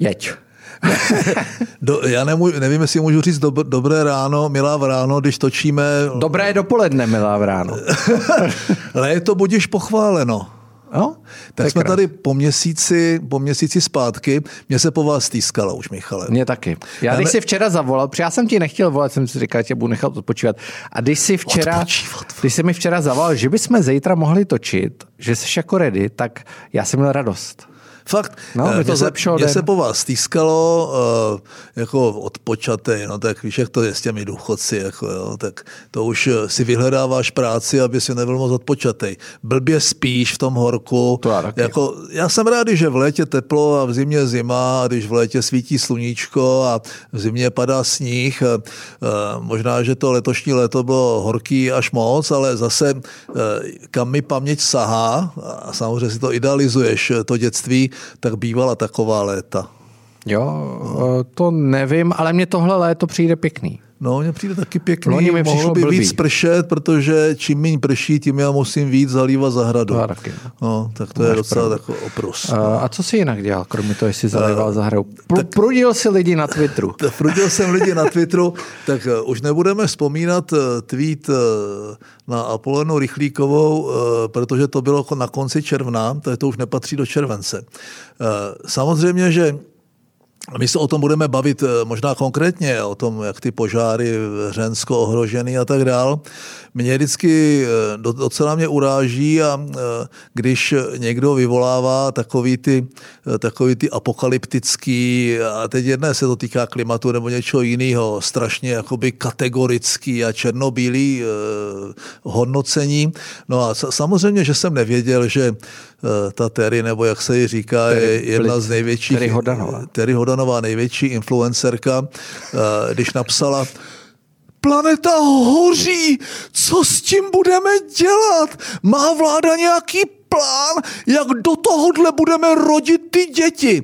Jeď. Do, já nemů, nevím, jestli můžu říct do, dobré ráno, milá v ráno, když točíme... Dobré dopoledne, milá v ráno. Ale je to budíš pochváleno. No, tak jsme krát. tady po měsíci, po měsíci zpátky, mě se po vás stýskalo už, Michale. Mě taky. Já když si včera zavolal, protože já jsem ti nechtěl volat, jsem si říkal, že budu nechat odpočívat. A když si včera, odpočívat. když jsi mi včera zavolal, že bychom zítra mohli točit, že jsi jako ready, tak já jsem měl radost. Fakt, no, mě to se, mě se po vás stýskalo uh, jako odpočatej, no tak víš, jak to je s těmi důchodci, jako, jo, tak to už eh, si vyhledáváš práci, aby si nebyl moc odpočatej. Blbě spíš v tom horku. To já, taky. jako, já jsem rád, že v létě teplo a v zimě zima, a když v létě svítí sluníčko a v zimě padá sníh. Uh, možná, že to letošní léto bylo horký až moc, ale zase uh, kam mi paměť sahá, a samozřejmě si to idealizuješ, to dětství, tak bývala taková léta. Jo, no. to nevím, ale mně tohle léto přijde pěkný. No, mně přijde taky pěkný. Loni mi Mohlo by blbý. víc pršet, protože čím méně prší, tím já musím víc zalívat zahradu. No, taky. No, tak to Máš je docela takový oprus. A, a co jsi jinak dělal, kromě toho, jestli zalíval zahradu? Pr- prudil si lidi na Twitteru. prudil jsem lidi na Twitteru, tak uh, už nebudeme vzpomínat uh, tweet uh, na Apolenu Rychlíkovou, uh, protože to bylo na konci června, to, to už nepatří do července. Uh, samozřejmě, že my se o tom budeme bavit eh, možná konkrétně, o tom, jak ty požáry Hřensko ohrožený a tak dál. Mě vždycky eh, docela mě uráží a eh, když někdo vyvolává takový ty, takový ty apokalyptický, a teď jedné se to týká klimatu nebo něčeho jiného, strašně jakoby kategorický a černobílý hodnocení. No a samozřejmě, že jsem nevěděl, že ta Terry, nebo jak se ji říká, je jedna z největších... Terry Hodanová. Terry Hodanová největší influencerka, eh, když napsala, planeta hoří, co s tím budeme dělat? Má vláda nějaký plán, jak do tohohle budeme rodit ty děti?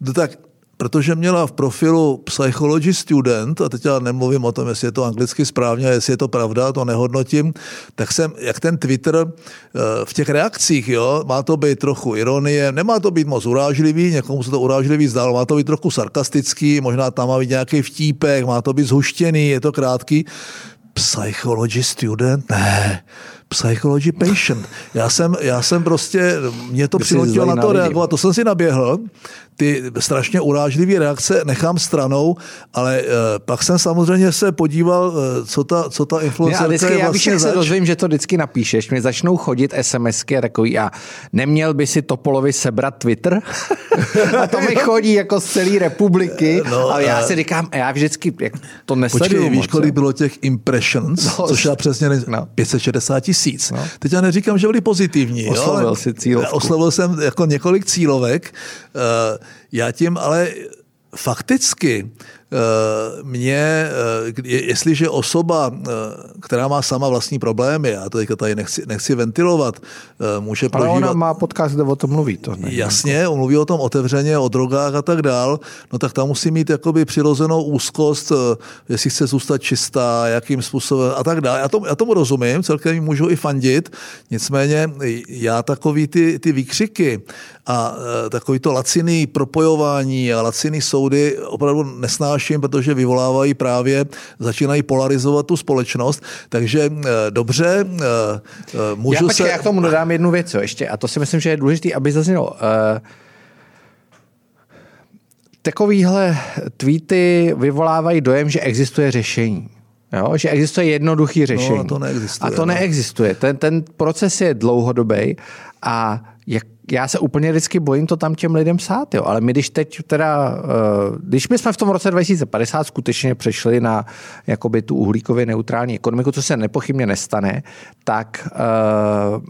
No tak protože měla v profilu Psychology Student, a teď já nemluvím o tom, jestli je to anglicky správně, jestli je to pravda, to nehodnotím, tak jsem, jak ten Twitter eh, v těch reakcích, jo, má to být trochu ironie, nemá to být moc urážlivý, někomu se to urážlivý zdálo, má to být trochu sarkastický, možná tam má být nějaký vtípek, má to být zhuštěný, je to krátký. Psychology Student? Ne psychology patient. Já jsem, já jsem prostě, mě to přinutilo na to reagovat, to jsem si naběhl, ty strašně urážlivé reakce nechám stranou, ale uh, pak jsem samozřejmě se podíval, uh, co ta, co ta influencerka já vždycky, je vlastně Já víš, se dozvím, že to vždycky napíšeš, mě začnou chodit SMSky a takový a neměl by si Topolovi sebrat Twitter? a to mi chodí jako z celé republiky no, a já si říkám, já vždycky jak to nesleduju Počkej, víš, kolik bylo těch impressions, no, což já přesně ne, no. 560 tisíc. No. Teď já neříkám, že byli pozitivní. Oslovil jo, si cílovku. Oslovil jsem jako několik cílovek. Uh, já tím ale fakticky Eh, mě, eh, jestliže osoba, eh, která má sama vlastní problémy, já to teďka tady nechci, nechci ventilovat, může Ale prožívat... ona má podcast, kde o tom mluví. To ne, Jasně, on mluví o tom otevřeně, o drogách a tak dál, no tak tam musí mít jakoby přirozenou úzkost, jestli chce zůstat čistá, jakým způsobem a tak dále. Já tomu, já tomu rozumím, celkem můžu i fandit, nicméně já takový ty, ty výkřiky a takový to laciný propojování a laciný soudy opravdu nesnáším protože vyvolávají právě, začínají polarizovat tu společnost. Takže eh, dobře, eh, eh, můžu já, počkej, se... Já k tomu dodám jednu věc jo, ještě, a to si myslím, že je důležité, aby zaznělo. Takovýhle tweety vyvolávají dojem, že existuje řešení. Jo, že existuje jednoduchý řešení. No, a to neexistuje. A to no. neexistuje. Ten, ten proces je dlouhodobý a jak já se úplně vždycky bojím to tam těm lidem sát, jo. ale my když teď teda, eh, když my jsme v tom roce 2050 skutečně přešli na jakoby tu uhlíkově neutrální ekonomiku, co se nepochybně nestane, tak uh,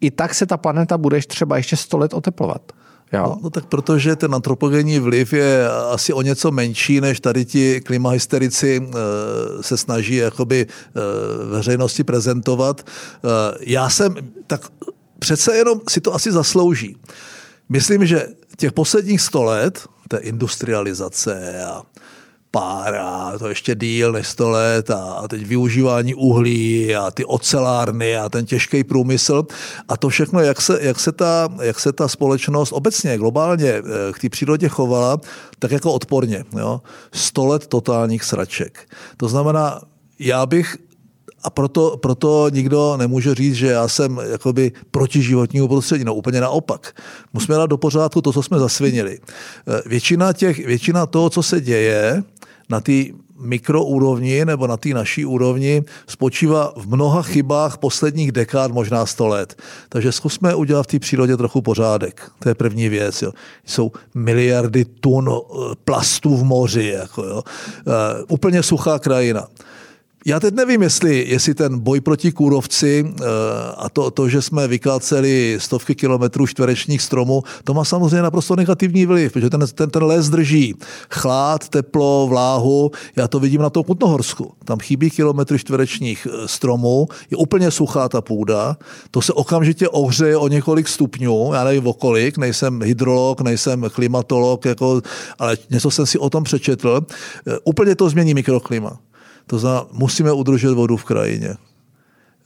i tak se ta planeta bude třeba ještě 100 let oteplovat. Jo. No, no tak protože ten antropogenní vliv je asi o něco menší, než tady ti klimahysterici e, se snaží jakoby e, veřejnosti prezentovat. E, já jsem, tak přece jenom si to asi zaslouží. Myslím, že těch posledních sto let, té industrializace a pára, to ještě díl než 100 let a teď využívání uhlí a ty ocelárny a ten těžký průmysl a to všechno, jak se, jak se, ta, jak se ta společnost obecně, globálně eh, k té přírodě chovala, tak jako odporně. Jo? 100 let totálních sraček. To znamená, já bych a proto, proto nikdo nemůže říct, že já jsem jakoby proti životnímu prostředí. No úplně naopak. Musíme dát do pořádku to, co jsme zasvinili. Eh, většina, těch, většina toho, co se děje na té mikroúrovni nebo na té naší úrovni spočívá v mnoha chybách posledních dekád, možná sto let. Takže zkusme udělat v té přírodě trochu pořádek. To je první věc. Jo. Jsou miliardy tun eh, plastů v moři. Jako, jo. Uh, úplně suchá krajina. Já teď nevím, jestli, jestli ten boj proti kůrovci eh, a to, to, že jsme vykáceli stovky kilometrů čtverečních stromů, to má samozřejmě naprosto negativní vliv, protože ten, ten, ten les drží chlad, teplo, vláhu. Já to vidím na tom Kutnohorsku. Tam chybí kilometry čtverečních eh, stromů, je úplně suchá ta půda, to se okamžitě ohřeje o několik stupňů, já nevím o kolik, nejsem hydrolog, nejsem klimatolog, jako, ale něco jsem si o tom přečetl. Eh, úplně to změní mikroklima. To znamená, musíme udržet vodu v krajině.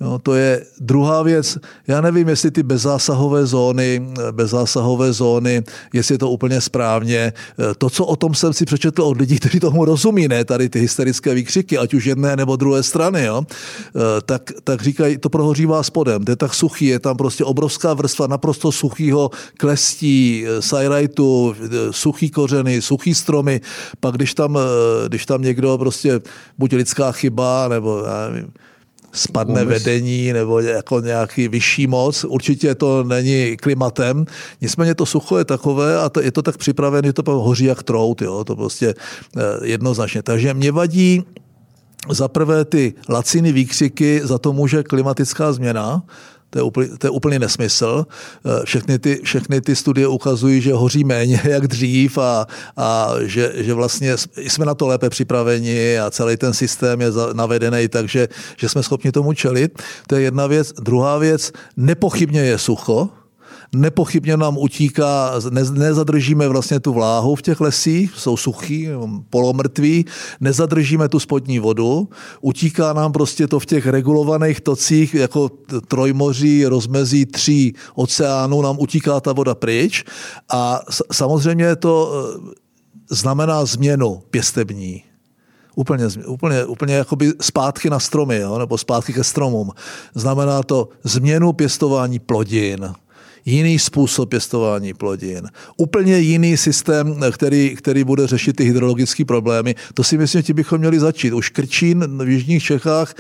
Jo, to je druhá věc. Já nevím, jestli ty bezzásahové zóny, bezzásahové zóny, jestli je to úplně správně. To, co o tom jsem si přečetl od lidí, kteří tomu rozumí, ne tady ty hysterické výkřiky, ať už jedné nebo druhé strany, jo, tak, tak říkají, to prohořívá spodem, to je tak suchý, je tam prostě obrovská vrstva naprosto suchýho klestí, sajrajtu, suchý kořeny, suchý stromy, pak když tam, když tam někdo prostě, buď lidská chyba, nebo já nevím, spadne Umysl. vedení nebo jako nějaký vyšší moc. Určitě to není klimatem. Nicméně to sucho je takové a to, je to tak připravené, že to hoří jak trout. Jo? To prostě eh, jednoznačně. Takže mě vadí za prvé ty laciny výkřiky, za to může klimatická změna, to je, úplný, to je úplný nesmysl. Eh, všechny ty, všechny ty studie ukazují, že hoří méně jak dřív a, a že, že vlastně jsme na to lépe připraveni a celý ten systém je navedený takže že jsme schopni tomu čelit. To je jedna věc. Druhá věc, nepochybně je sucho, Nepochybně nám utíká, ne, nezadržíme vlastně tu vláhu v těch lesích, jsou suchý, polomrtví, nezadržíme tu spodní vodu, utíká nám prostě to v těch regulovaných tocích, jako trojmoří, rozmezí tří oceánů, nám utíká ta voda pryč a samozřejmě to e, znamená změnu pěstební. Úplně, úplně, úplně jakoby zpátky na stromy, jo? nebo zpátky ke stromům. Znamená to změnu pěstování plodin, jiný způsob pěstování plodin, úplně jiný systém, který, který bude řešit ty hydrologické problémy. To si myslím, že bychom měli začít. Už Krčín v Jižních Čechách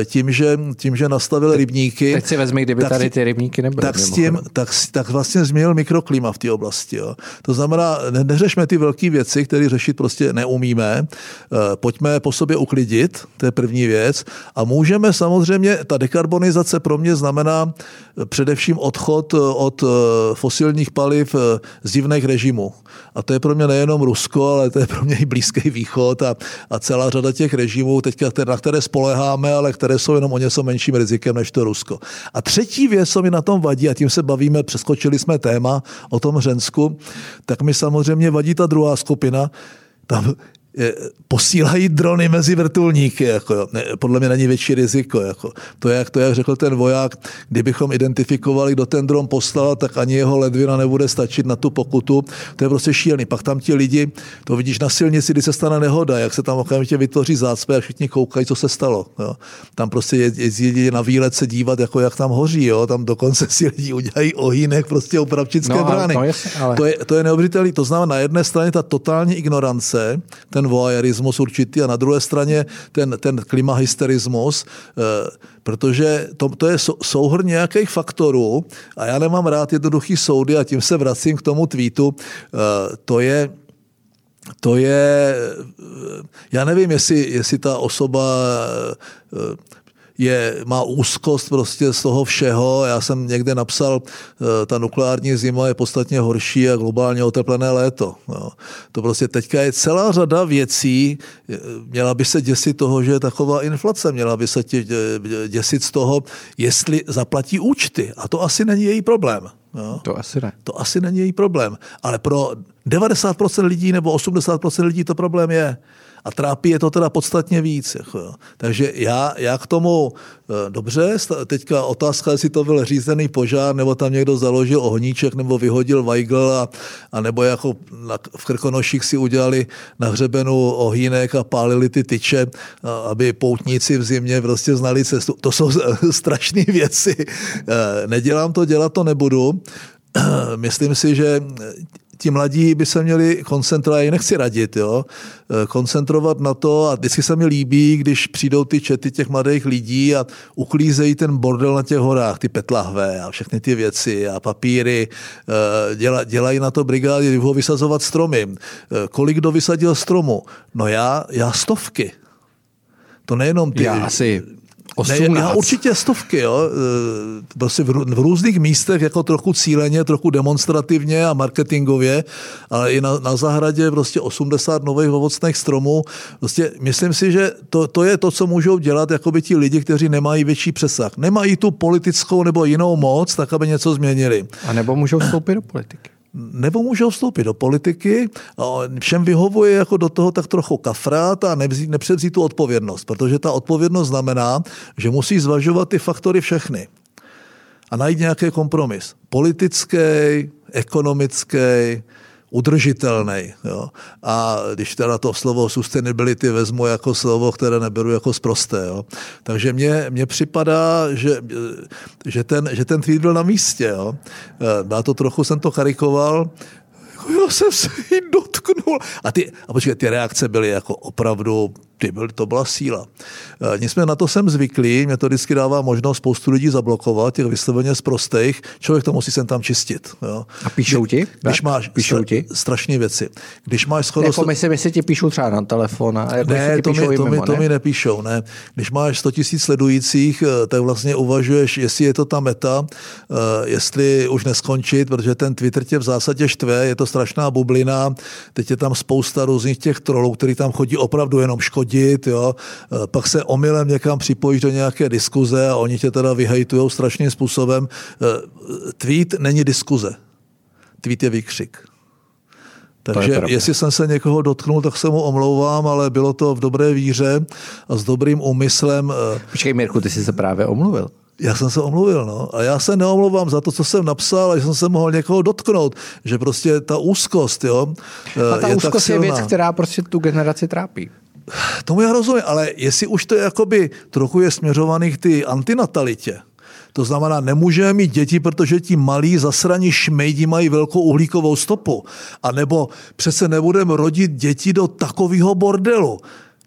eh, tím, že, tím, že nastavil rybníky. Tak si vezmi, kdyby tak, tady ty rybníky nebyly. Tak, s tím, tak, tak vlastně změnil mikroklima v té oblasti. Jo. To znamená, ne, neřešme ty velké věci, které řešit prostě neumíme. Eh, pojďme po sobě uklidit, to je první věc. A můžeme samozřejmě, ta dekarbonizace pro mě znamená především odchod od od eh, fosilních paliv eh, z divných režimů. A to je pro mě nejenom Rusko, ale to je pro mě i Blízký východ a, a celá řada těch režimů, teďka, na které spoleháme, ale které jsou jenom o něco menším rizikem než to Rusko. A třetí věc, co mi na tom vadí, a tím se bavíme, přeskočili jsme téma o tom Řensku, tak mi samozřejmě vadí ta druhá skupina, tam posílají drony mezi vrtulníky. Jako. Ne, podle mě není větší riziko. Jako. To, jak, to, jak řekl ten voják, kdybychom identifikovali, kdo ten dron poslal, tak ani jeho ledvina nebude stačit na tu pokutu. To je prostě šílený. Pak tam ti lidi, to vidíš na silnici, kdy se stane nehoda, jak se tam okamžitě vytvoří zácpy a všichni koukají, co se stalo. Jo. Tam prostě jezdí na výlet se dívat, jako jak tam hoří. Jo. Tam dokonce si lidi udělají ohýnek prostě u pravčické no, brány. No, ale... To je, to je neuvěřitelné. To znamená na jedné straně ta totální ignorance, ten voajerismus určitý a na druhé straně ten, ten klimahysterismus, eh, protože to, to je souhrn nějakých faktorů a já nemám rád jednoduchý soudy a tím se vracím k tomu tweetu. Eh, to je to je, eh, já nevím, jestli, jestli ta osoba je, má úzkost prostě z toho všeho. Já jsem někde napsal, eh, ta nukleární zima je podstatně horší a globálně oteplené léto. Jo. To prostě teďka je celá řada věcí, eh, měla by se děsit toho, že je taková inflace, měla by se děsit z toho, jestli zaplatí účty. A to asi není její problém. Jo. To asi ne. To asi není její problém. Ale pro 90% lidí nebo 80% lidí to problém je. A trápí je to teda podstatně víc. Jako jo. Takže já, já k tomu, eh, dobře, teďka otázka, jestli to byl řízený požár, nebo tam někdo založil ohníček, nebo vyhodil Weigl, a, a nebo jako na, v Krkonoších si udělali na hřebenu ohýnek a pálili ty tyče, aby poutníci v zimě prostě znali cestu. To jsou strašné věci. Eh, nedělám to, dělat to nebudu. Myslím si, že ti mladí by se měli koncentrovat, já nechci radit, jo, eh, koncentrovat na to a vždycky se mi líbí, když přijdou ty čety těch mladých lidí a uklízejí ten bordel na těch horách, ty petlahve a všechny ty věci a papíry, eh, děla, dělají na to brigády, ho vysazovat stromy. Eh, kolik kdo vysadil stromu? No já, já stovky. To nejenom ty. Já asi 18. Ne, já určitě stovky, jo. E, prostě v, v různých místech jako trochu cíleně, trochu demonstrativně a marketingově, ale i na, na zahradě prostě 80 nových ovocných stromů. Prostě myslím si, že to, to je to, co můžou dělat jakoby ti lidi, kteří nemají větší přesah. Nemají tu politickou nebo jinou moc, tak aby něco změnili. A nebo můžou vstoupit do politiky nebo můžou vstoupit do politiky, všem vyhovuje jako do toho tak trochu kafrát a nepřevzít tu odpovědnost, protože ta odpovědnost znamená, že musí zvažovat ty faktory všechny a najít nějaký kompromis. Politický, ekonomický, udržitelný. Jo? A když teda to slovo sustainability vezmu jako slovo, které neberu jako zprosté. Jo? Takže mně, mně připadá, že, že, ten, že ten tweet byl na místě. Jo? Já to trochu jsem to karikoval, já jsem se jí dotknul. A, ty, a počkej, ty reakce byly jako opravdu ty byl, to byla síla. E, nicméně na to jsem zvyklý, mě to vždycky dává možnost spoustu lidí zablokovat, těch vysloveně z prostých, člověk to musí sem tam čistit. Jo. A píšou ti? Když máš píšou ti? strašné věci. Když máš schodu... Jako myslím, jestli ti píšou třeba na telefon. A jako ne, to, mi, to, mimo, mi, to ne? mi nepíšou. Ne. Když máš 100 tisíc sledujících, e, tak vlastně uvažuješ, jestli je to ta meta, e, jestli už neskončit, protože ten Twitter tě v zásadě štve, je to strašná bublina, teď je tam spousta různých těch trolů, který tam chodí opravdu jenom škodí hodit, jo. Eh, pak se omylem někam připojíš do nějaké diskuze a oni tě teda vyhejtujou strašným způsobem. Eh, tweet není diskuze. Tweet je výkřik. Takže jestli jsem se někoho dotknul, tak se mu omlouvám, ale bylo to v dobré víře a s dobrým úmyslem. Eh, Počkej, Mirku, ty jsi se právě omluvil. Já jsem se omluvil, no. A já se neomlouvám za to, co jsem napsal, že jsem se mohl někoho dotknout. Že prostě ta úzkost, jo. A ta je úzkost je věc, která prostě tu generaci trápí. Tomu já rozumím, ale jestli už to je jakoby trochu je směřovaný k ty antinatalitě, to znamená, nemůžeme mít děti, protože ti malí zasraní šmejdi mají velkou uhlíkovou stopu. A nebo přece nebudeme rodit děti do takového bordelu.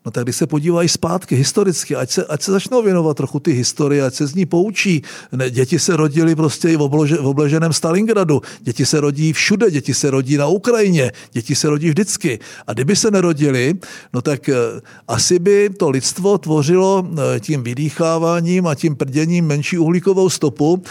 No tak když se podívají zpátky historicky, ať se, ať se začnou věnovat trochu ty historie, ať se z ní poučí. Ne, děti se rodily prostě i v, oblože, v obleženém Stalingradu, děti se rodí všude, děti se rodí na Ukrajině, děti se rodí vždycky. A kdyby se nerodili, no tak uh, asi by to lidstvo tvořilo uh, tím vydýcháváním a tím prděním menší uhlíkovou stopu, uh,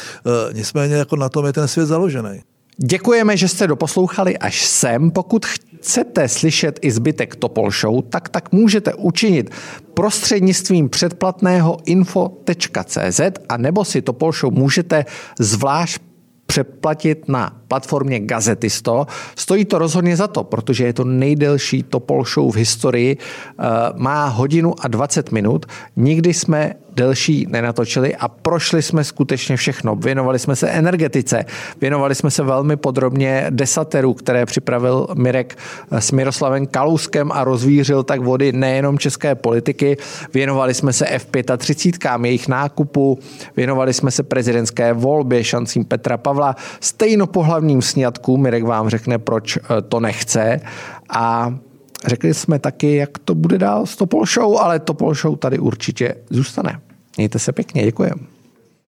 nicméně jako na tom je ten svět založený. Děkujeme, že jste doposlouchali až sem. Pokud chcete slyšet i zbytek Topol Show, tak tak můžete učinit prostřednictvím předplatného info.cz a nebo si Topol Show můžete zvlášť předplatit na platformě Gazetisto. Stojí to rozhodně za to, protože je to nejdelší Topol Show v historii. Eh, má hodinu a 20 minut. Nikdy jsme delší nenatočili a prošli jsme skutečně všechno. Věnovali jsme se energetice, věnovali jsme se velmi podrobně desateru, které připravil Mirek s Miroslavem Kalouskem a rozvířil tak vody nejenom české politiky. Věnovali jsme se F35, jejich nákupu, věnovali jsme se prezidentské volbě, šancím Petra Pavla, stejnopohlavním sňatkům. Mirek vám řekne, proč eh, to nechce. A Řekli jsme taky, jak to bude dál s Topol Show, ale Topol Show tady určitě zůstane. Mějte se pěkně, děkujeme.